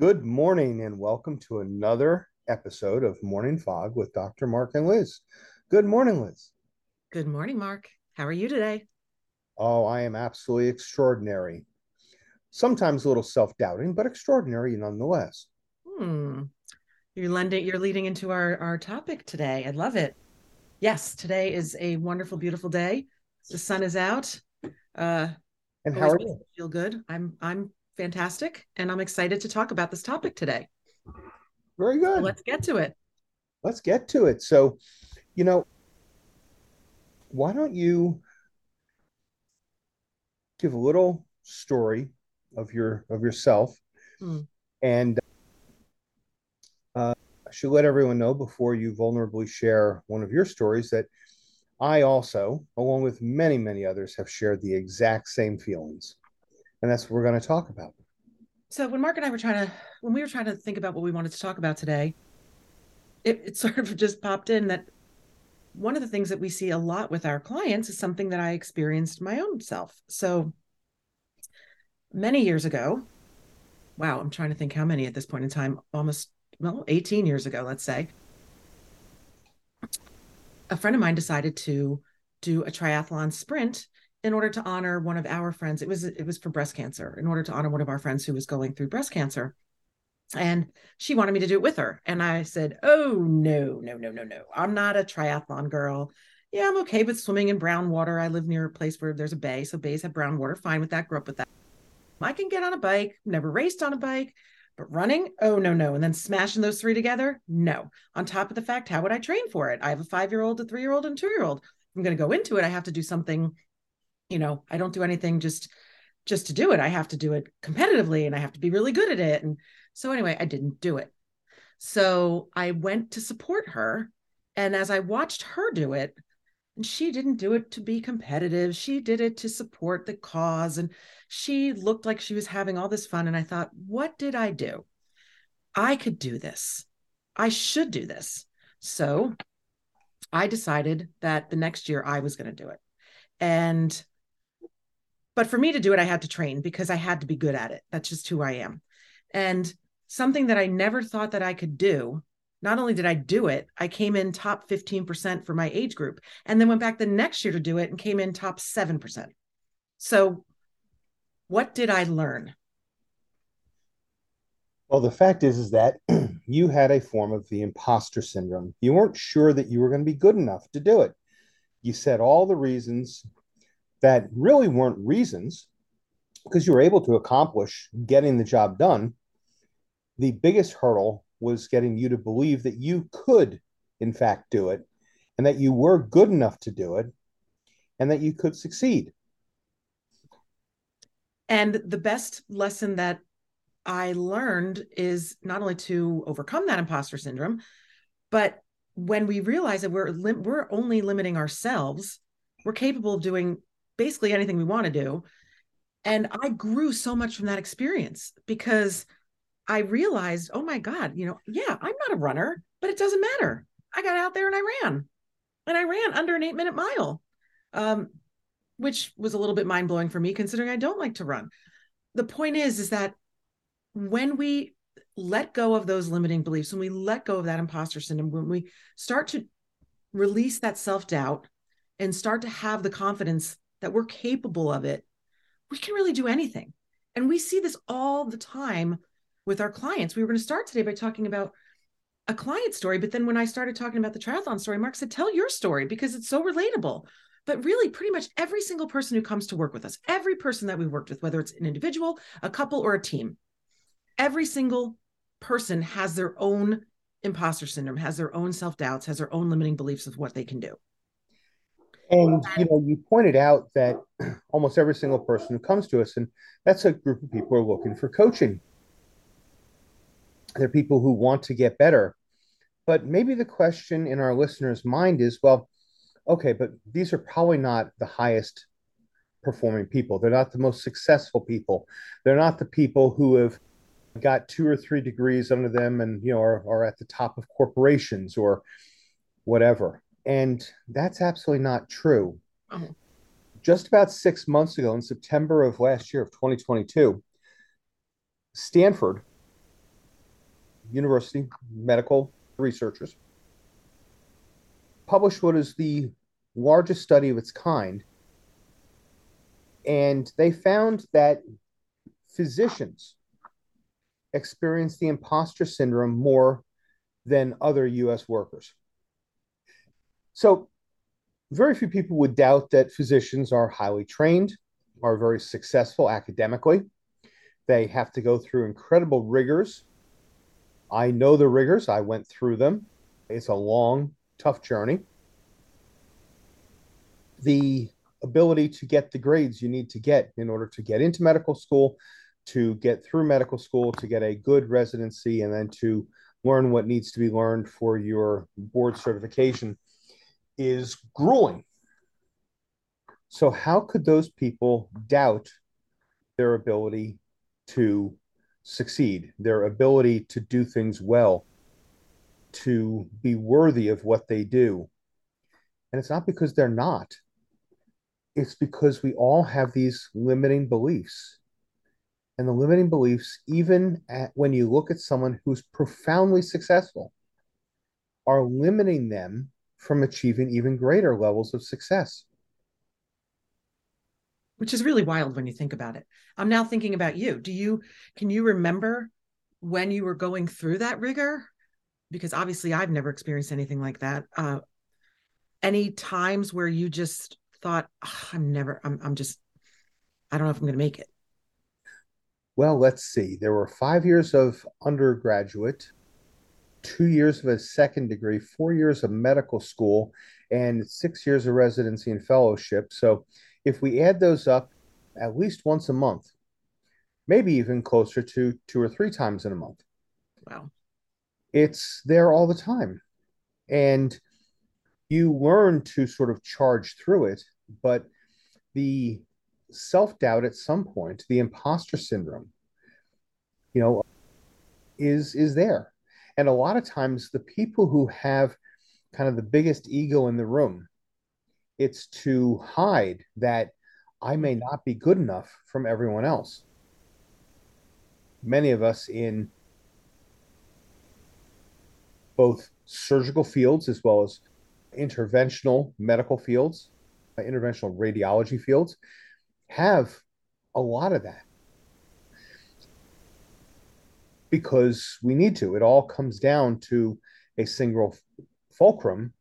Good morning and welcome to another episode of Morning Fog with Dr. Mark and Liz. Good morning, Liz. Good morning, Mark. How are you today? Oh, I am absolutely extraordinary. Sometimes a little self-doubting, but extraordinary nonetheless. Hmm. You're lending you're leading into our our topic today. I love it. Yes, today is a wonderful, beautiful day. The sun is out. Uh and how are you? Feel good. I'm I'm fantastic, and I'm excited to talk about this topic today. Very good. So let's get to it. Let's get to it. So, you know, why don't you give a little story of your of yourself hmm. and uh, I should let everyone know before you vulnerably share one of your stories that I also, along with many, many others, have shared the exact same feelings and that's what we're going to talk about. So when Mark and I were trying to, when we were trying to think about what we wanted to talk about today, it, it sort of just popped in that one of the things that we see a lot with our clients is something that I experienced my own self. So many years ago, wow, I'm trying to think how many at this point in time, almost, well, 18 years ago, let's say, a friend of mine decided to do a triathlon sprint in order to honor one of our friends it was it was for breast cancer in order to honor one of our friends who was going through breast cancer. And she wanted me to do it with her. And i said oh no no no no no. I'm not a triathlon girl. Yeah i'm okay with swimming in brown water. I live near a place where there's a bay so bays have brown water. Fine with that. Grew up with that. I can get on a bike. Never raced on a bike. But running? Oh no no. And then smashing those three together? No. On top of the fact how would i train for it? I have a five year old a three year old and two year old i'm going to go into it. I have to do something you know i don't do anything just just to do it. I have to do it competitively and i have to be really good at it. And so anyway i didn't do it. So i went to support her. And as i watched her do it and she didn't do it to be competitive. She did it to support the cause. And she looked like she was having all this fun. And i thought what did i do? I could do this. I should do this. So i decided that the next year i was going to do it. And but for me to do it, I had to train because I had to be good at it. That's just who I am. And something that I never thought that I could do. Not only did I do it, I came in top 15% for my age group and then went back the next year to do it and came in top 7%. So, what did I learn? Well, the fact is, is that you had a form of the imposter syndrome. You weren't sure that you were going to be good enough to do it. You said all the reasons that really weren't reasons because you were able to accomplish getting the job done. The biggest hurdle was getting you to believe that you could, in fact, do it and that you were good enough to do it and that you could succeed. And the best lesson that I learned is not only to overcome that imposter syndrome, but when we realize that we're lim- we're only limiting ourselves, we're capable of doing basically anything we want to do. And I grew so much from that experience because I realized, oh my God, you know, yeah, I'm not a runner, but it doesn't matter. I got out there and I ran. And I ran under an eight minute mile, um, which was a little bit mind blowing for me considering I don't like to run. The point is, is that when we let go of those limiting beliefs, when we let go of that imposter syndrome, when we start to release that self doubt and start to have the confidence that we're capable of it, we can really do anything. And we see this all the time with our clients. We were going to start today by talking about a client story, but then when I started talking about the triathlon story, Mark said, Tell your story because it's so relatable. But really, pretty much every single person who comes to work with us, every person that we've worked with, whether it's an individual, a couple, or a team, every single person has their own imposter syndrome, has their own self doubts, has their own limiting beliefs of what they can do. And you know, you pointed out that almost every single person who comes to us, and that's a group of people who are looking for coaching. They're people who want to get better. But maybe the question in our listeners' mind is, well, okay, but these are probably not the highest performing people. They're not the most successful people. They're not the people who have got two or three degrees under them and you know are, are at the top of corporations or whatever and that's absolutely not true. Oh. Just about six months ago, in September of last year of 2022, Stanford university medical researchers published what is the largest study of its kind. And they found that physicians experience the imposter syndrome more than other US workers. So, very few people would doubt that physicians are highly trained, are very successful academically. They have to go through incredible rigors. I know the rigors, I went through them. It's a long, tough journey. The ability to get the grades you need to get in order to get into medical school, to get through medical school, to get a good residency, and then to learn what needs to be learned for your board certification is grueling. So, how could those people doubt their ability to succeed, their ability to do things well, to be worthy of what they do? And it's not because they're not, it's because we all have these limiting beliefs. And the limiting beliefs, even at, when you look at someone who's profoundly successful, are limiting them from achieving even greater levels of success. Which is really wild when you think about it. I'm now thinking about you. Do you can you remember when you were going through that rigor? Because obviously I've never experienced anything like that. Uh, any times where you just thought, oh, I'm never, I'm, I'm just, I don't know if I'm going to make it? Well, let's see. There were five years of undergraduate, two years of a second degree, four years of medical school, and six years of residency and fellowship. So if we add those up at least once a month, maybe even closer to two or three times in a month. Wow. It's there all the time. And you learn to sort of charge through it, but the self doubt at some point, the imposter syndrome, you know, is is there. And a lot of times the people who have kind of the biggest ego in the room, it's to hide that I may not be good enough from everyone else. Many of us in both surgical fields as well as interventional medical fields, uh, interventional radiology fields, have a lot of that because we need to. It all comes down to a single fulcrum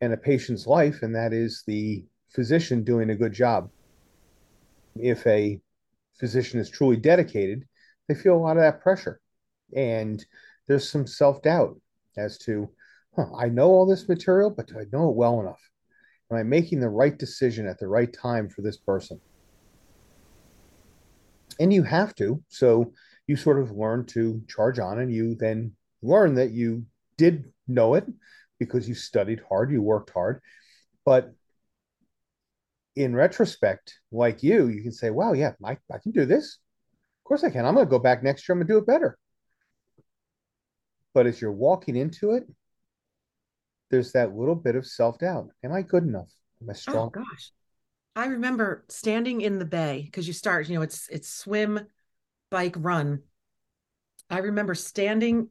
in a patient's life, and that is the physician doing a good job. If a physician is truly dedicated, they feel a lot of that pressure. And there's some self doubt as to huh, I know all this material, but do I know it well enough? Am I making the right decision at the right time for this person? And you have to. So you sort of learn to charge on and you then learn that you did know it because you studied hard, you worked hard. But in retrospect, like you, you can say, wow, yeah, I, I can do this. Of course I can. I'm going to go back next year. I'm going to do it better. But as you're walking into it, there's that little bit of self doubt. Am I good enough? Am I oh, strong? Oh gosh. I remember standing in the bay because you start, you know, it's it's swim, bike, run. I remember standing,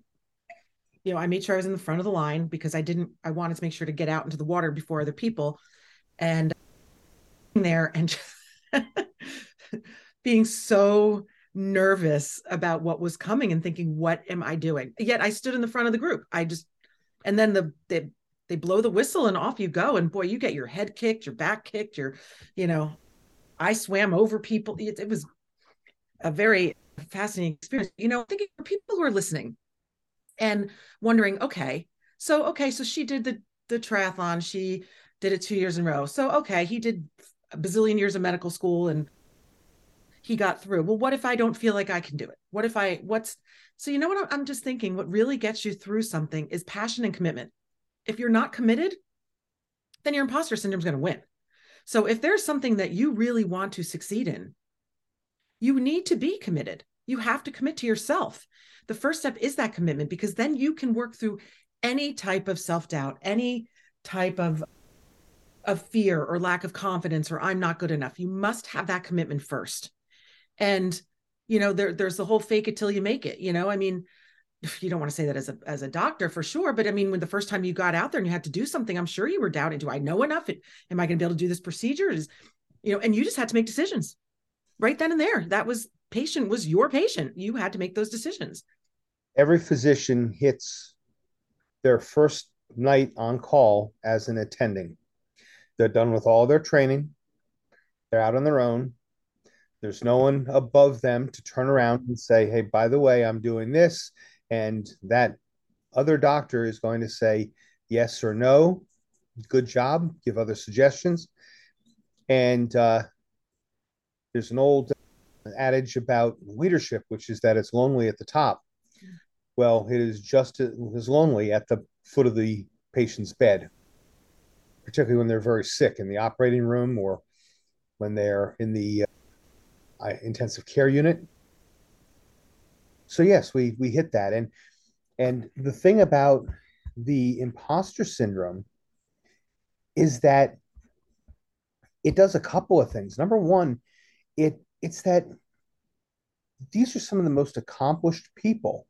you know, I made sure I was in the front of the line because I didn't, I wanted to make sure to get out into the water before other people. And there and being so nervous about what was coming and thinking, what am I doing? Yet I stood in the front of the group. I just, and then the, the they blow the whistle and off you go and boy you get your head kicked your back kicked your you know i swam over people it, it was a very fascinating experience. You know thinking for people who are listening and wondering okay so okay so she did the the triathlon she did it two years in a row. So okay he did a bazillion years of medical school and he got through. Well what if i don't feel like i can do it? What if i what's so you know what i'm just thinking? What really gets you through something is passion and commitment. If you're not committed, then your imposter syndrome is going to win. So if there's something that you really want to succeed in, you need to be committed. You have to commit to yourself. The first step is that commitment because then you can work through any type of self-doubt, any type of of fear or lack of confidence or I'm not good enough. You must have that commitment first. And you know, there, there's the whole fake it till you make it. You know, I mean, you don't want to say that as a as a doctor for sure, but I mean, when the first time you got out there and you had to do something, I'm sure you were doubting, do I know enough? Am I going to be able to do this procedure? Is, you know, and you just had to make decisions right then and there. That was patient was your patient. You had to make those decisions. Every physician hits their first night on call as an attending. They're done with all their training. They're out on their own. There's no one above them to turn around and say, hey, by the way, I'm doing this. And that other doctor is going to say yes or no. Good job. Give other suggestions. And uh, there's an old adage about leadership, which is that it's lonely at the top. Well, it is just as lonely at the foot of the patient's bed, particularly when they're very sick in the operating room or when they're in the uh, intensive care unit. So yes, we we hit that, and and the thing about the imposter syndrome is that it does a couple of things. Number one, it it's that these are some of the most accomplished people.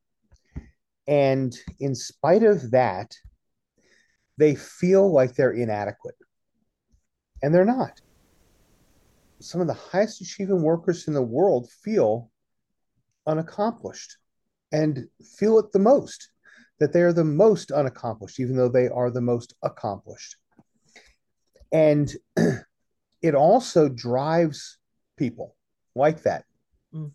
And in spite of that, they feel like they're inadequate. And they're not. Some of the highest achieving workers in the world feel unaccomplished and feel it the most that they are the most unaccomplished, even though they are the most accomplished. And it also drives people like that mm.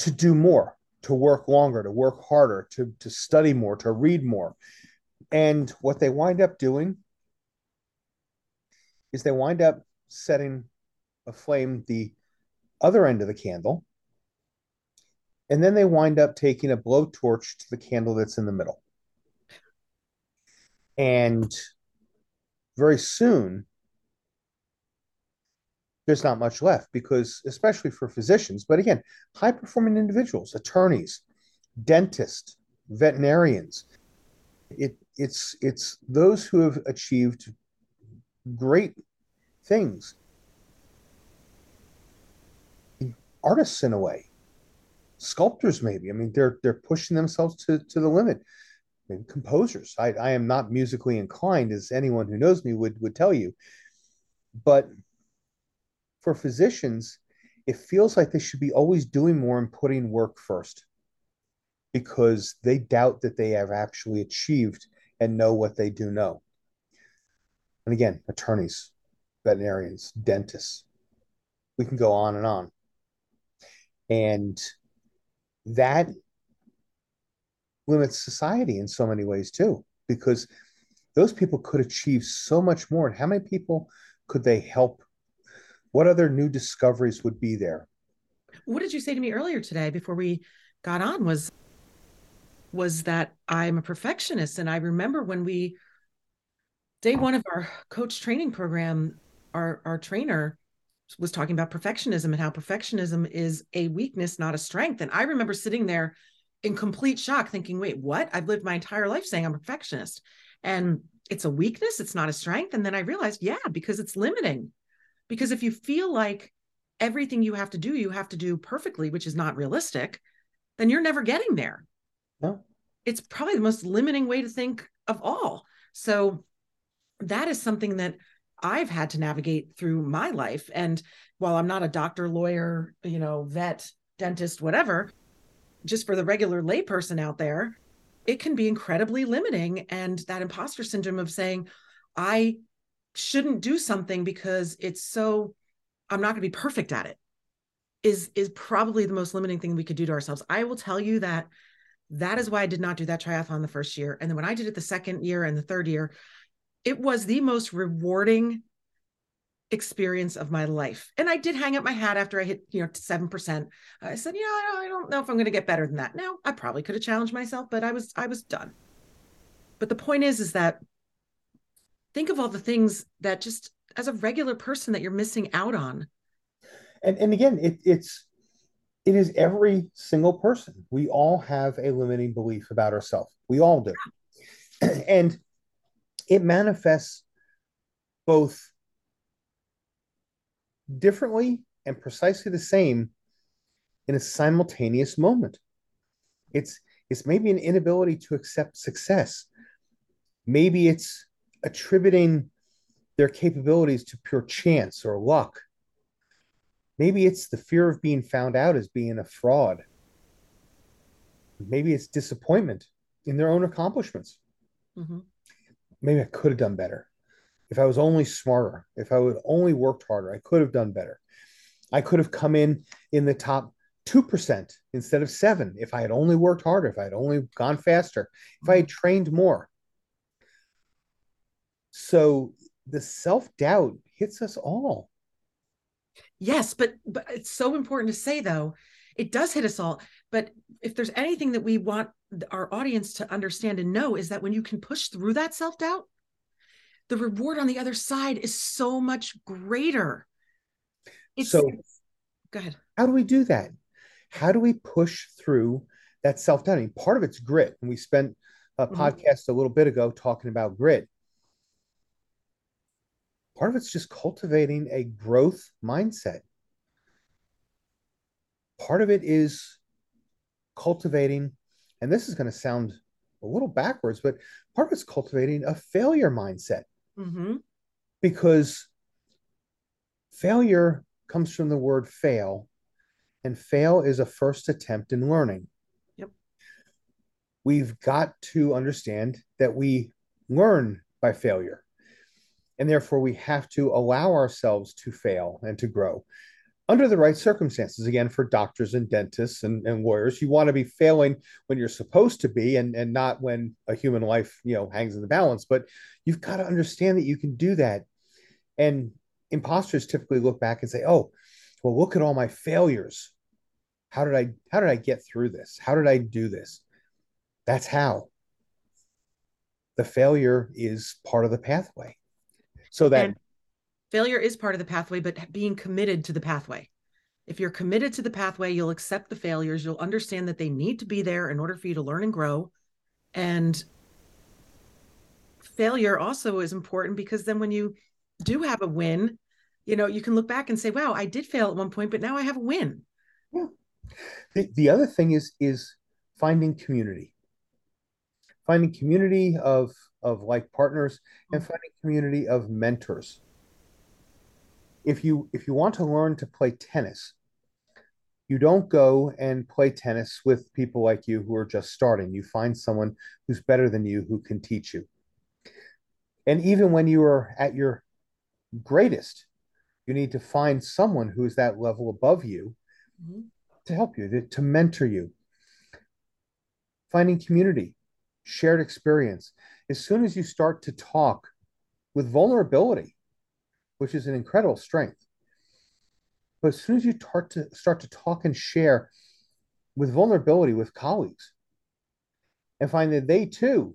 to do more, to work longer, to work harder, to, to study more, to read more. And what they wind up doing is they wind up setting aflame the other end of the candle. And then they wind up taking a blowtorch to the candle that's in the middle. And very soon, there's not much left because, especially for physicians, but again, high performing individuals, attorneys, dentists, veterinarians, it, it's it's those who have achieved great things, artists in a way, sculptors maybe. I mean, they're they're pushing themselves to to the limit. Maybe composers. I, I am not musically inclined, as anyone who knows me would would tell you, but for physicians, it feels like they should be always doing more and putting work first because they doubt that they have actually achieved and know what they do know. And again, attorneys, veterinarians, dentists, we can go on and on. And that limits society in so many ways too, because those people could achieve so much more. And how many people could they help what other new discoveries would be there? What did you say to me earlier today before we got on was was that I'm a perfectionist. And I remember when we day one of our coach training program our our trainer was talking about perfectionism and how perfectionism is a weakness not a strength. And I remember sitting there in complete shock thinking wait what? I've lived my entire life saying I'm a perfectionist. And it's a weakness. It's not a strength. And then I realized yeah because it's limiting because if you feel like everything you have to do, you have to do perfectly, which is not realistic, then you're never getting there. No. It's probably the most limiting way to think of all. So that is something that I've had to navigate through my life. And while I'm not a doctor, lawyer, you know, vet, dentist, whatever, just for the regular layperson out there, it can be incredibly limiting. And that imposter syndrome of saying, I shouldn't do something because it's so I'm not going to be perfect at it is is probably the most limiting thing we could do to ourselves. I will tell you that that is why I did not do that triathlon the first year. And then when I did it the second year and the third year, it was the most rewarding experience of my life. And I did hang up my hat after I hit, you know, 7%. I said, you yeah, I don't know if I'm going to get better than that. Now, I probably could have challenged myself, but I was I was done. But the point is is that think of all the things that just as a regular person that you're missing out on. And and again it, it's it is every single person. We all have a limiting belief about ourselves. We all do. And it manifests both differently and precisely the same in a simultaneous moment. It's It's maybe an inability to accept success. Maybe it's attributing their capabilities to pure chance or luck. Maybe it's the fear of being found out as being a fraud. Maybe it's disappointment in their own accomplishments. Mm-hmm. Maybe I could have done better. If I was only smarter, if I would only worked harder, I could have done better. I could have come in in the top 2% instead of seven if I had only worked harder, if I had only gone faster, if I had trained more. So the self doubt hits us all. Yes, but but it's so important to say though, it does hit us all. But if there's anything that we want our audience to understand and know is that when you can push through that self doubt, the reward on the other side is so much greater. It's, so, go ahead. How do we do that? How do we push through that self doubt? I mean, part of it's grit, and we spent a mm-hmm. podcast a little bit ago talking about grit. Part of it's just cultivating a growth mindset. Part of it is cultivating, and this is going to sound a little backwards, but part of it's cultivating a failure mindset. Mm-hmm. Because failure comes from the word fail, and fail is a first attempt in learning. Yep. We've got to understand that we learn by failure. And therefore, we have to allow ourselves to fail and to grow under the right circumstances. Again, for doctors and dentists and, and lawyers, you want to be failing when you're supposed to be and, and not when a human life, you know, hangs in the balance. But you've got to understand that you can do that. And imposters typically look back and say, oh, well, look at all my failures. How did I how did I get through this? How did I do this? That's how. The failure is part of the pathway. So that and failure is part of the pathway, but being committed to the pathway. If you're committed to the pathway, you'll accept the failures. You'll understand that they need to be there in order for you to learn and grow. And failure also is important because then when you do have a win, you know, you can look back and say, wow, I did fail at one point, but now I have a win. Yeah. The, the other thing is is finding community. Finding community of of like partners and mm-hmm. finding community of mentors. If you if you want to learn to play tennis, you don't go and play tennis with people like you who are just starting. You find someone who's better than you who can teach you. And even when you are at your greatest, you need to find someone who's that level above you mm-hmm. to help you, to, to mentor you. Finding community, shared experience. As soon as you start to talk with vulnerability, which is an incredible strength, but as soon as you start to start to talk and share with vulnerability with colleagues and find that they too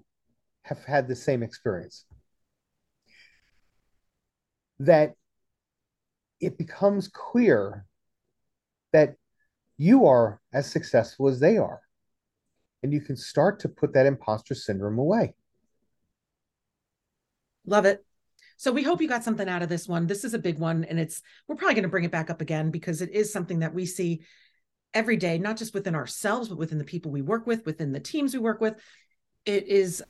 have had the same experience, that it becomes clear that you are as successful as they are. And you can start to put that imposter syndrome away. Love it. So we hope you got something out of this one. This is a big one and it's we're probably going to bring it back up again because it is something that we see every day, not just within ourselves but within the people we work with, within the teams we work with. It is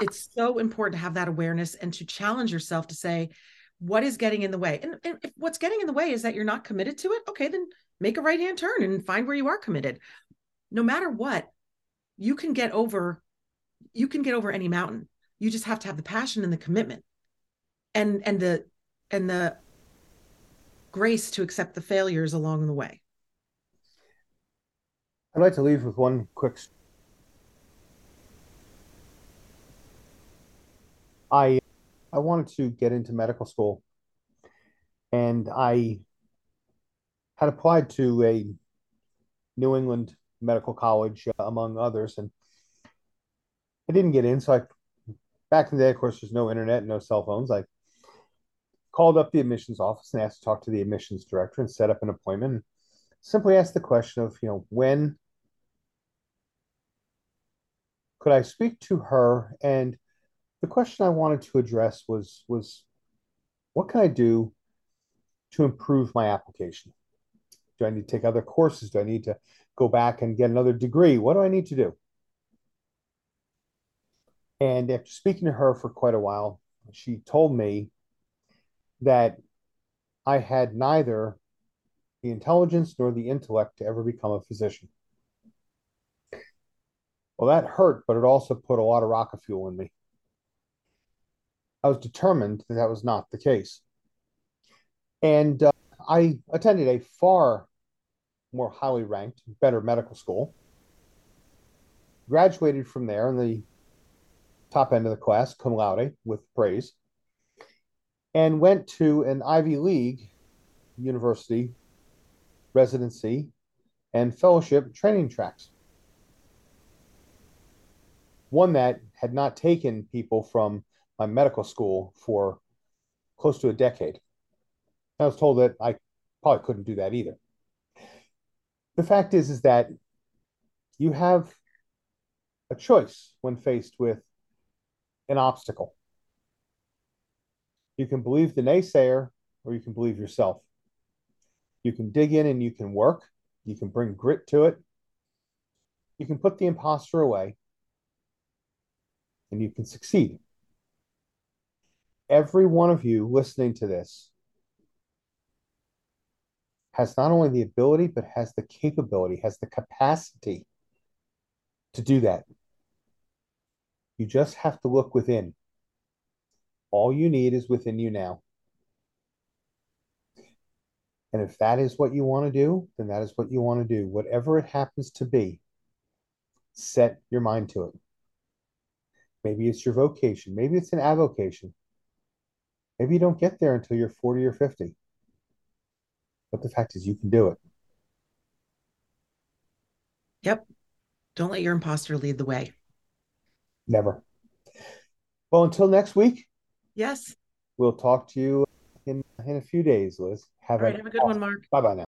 it's so important to have that awareness and to challenge yourself to say, what is getting in the way and, if what's getting in the way is that you're not committed to it okay then make a right hand turn and find where you are committed no matter what you can get over you can get over any mountain. You just have to have the passion and the commitment and and the and the grace to accept the failures along the way. I'd like to leave with one quick i I wanted to get into medical school, and I had applied to a New England medical college, uh, among others, and I didn't get in. So I, back in the day, of course, there's no internet, no cell phones. I called up the admissions office and asked to talk to the admissions director and set up an appointment. And simply asked the question of, you know, when could I speak to her and the question I wanted to address was was what can I do to improve my application? Do I need to take other courses? Do I need to go back and get another degree? What do I need to do? And after speaking to her for quite a while, she told me that I had neither the intelligence nor the intellect to ever become a physician. Well, that hurt, but it also put a lot of rocket fuel in me. I was determined that that was not the case. And uh, I attended a far more highly ranked, better medical school. Graduated from there in the top end of the class, cum laude, with praise, and went to an Ivy League university residency and fellowship training tracks. One that had not taken people from my medical school for close to a decade. I was told that I probably couldn't do that either. The fact is, is that you have a choice when faced with an obstacle. You can believe the naysayer or you can believe yourself. You can dig in and you can work. You can bring grit to it. You can put the imposter away and you can succeed. Every one of you listening to this has not only the ability, but has the capability, has the capacity to do that. You just have to look within. All you need is within you now. And if that is what you want to do, then that is what you want to do. Whatever it happens to be, set your mind to it. Maybe it's your vocation. Maybe it's an avocation. Maybe you don't get there until you're 40 or 50. But the fact is, you can do it. Yep. Don't let your imposter lead the way. Never. Well, until next week. Yes. We'll talk to you in in a few days, Liz. Have, All right, a, have a good one, Mark. Bye bye now.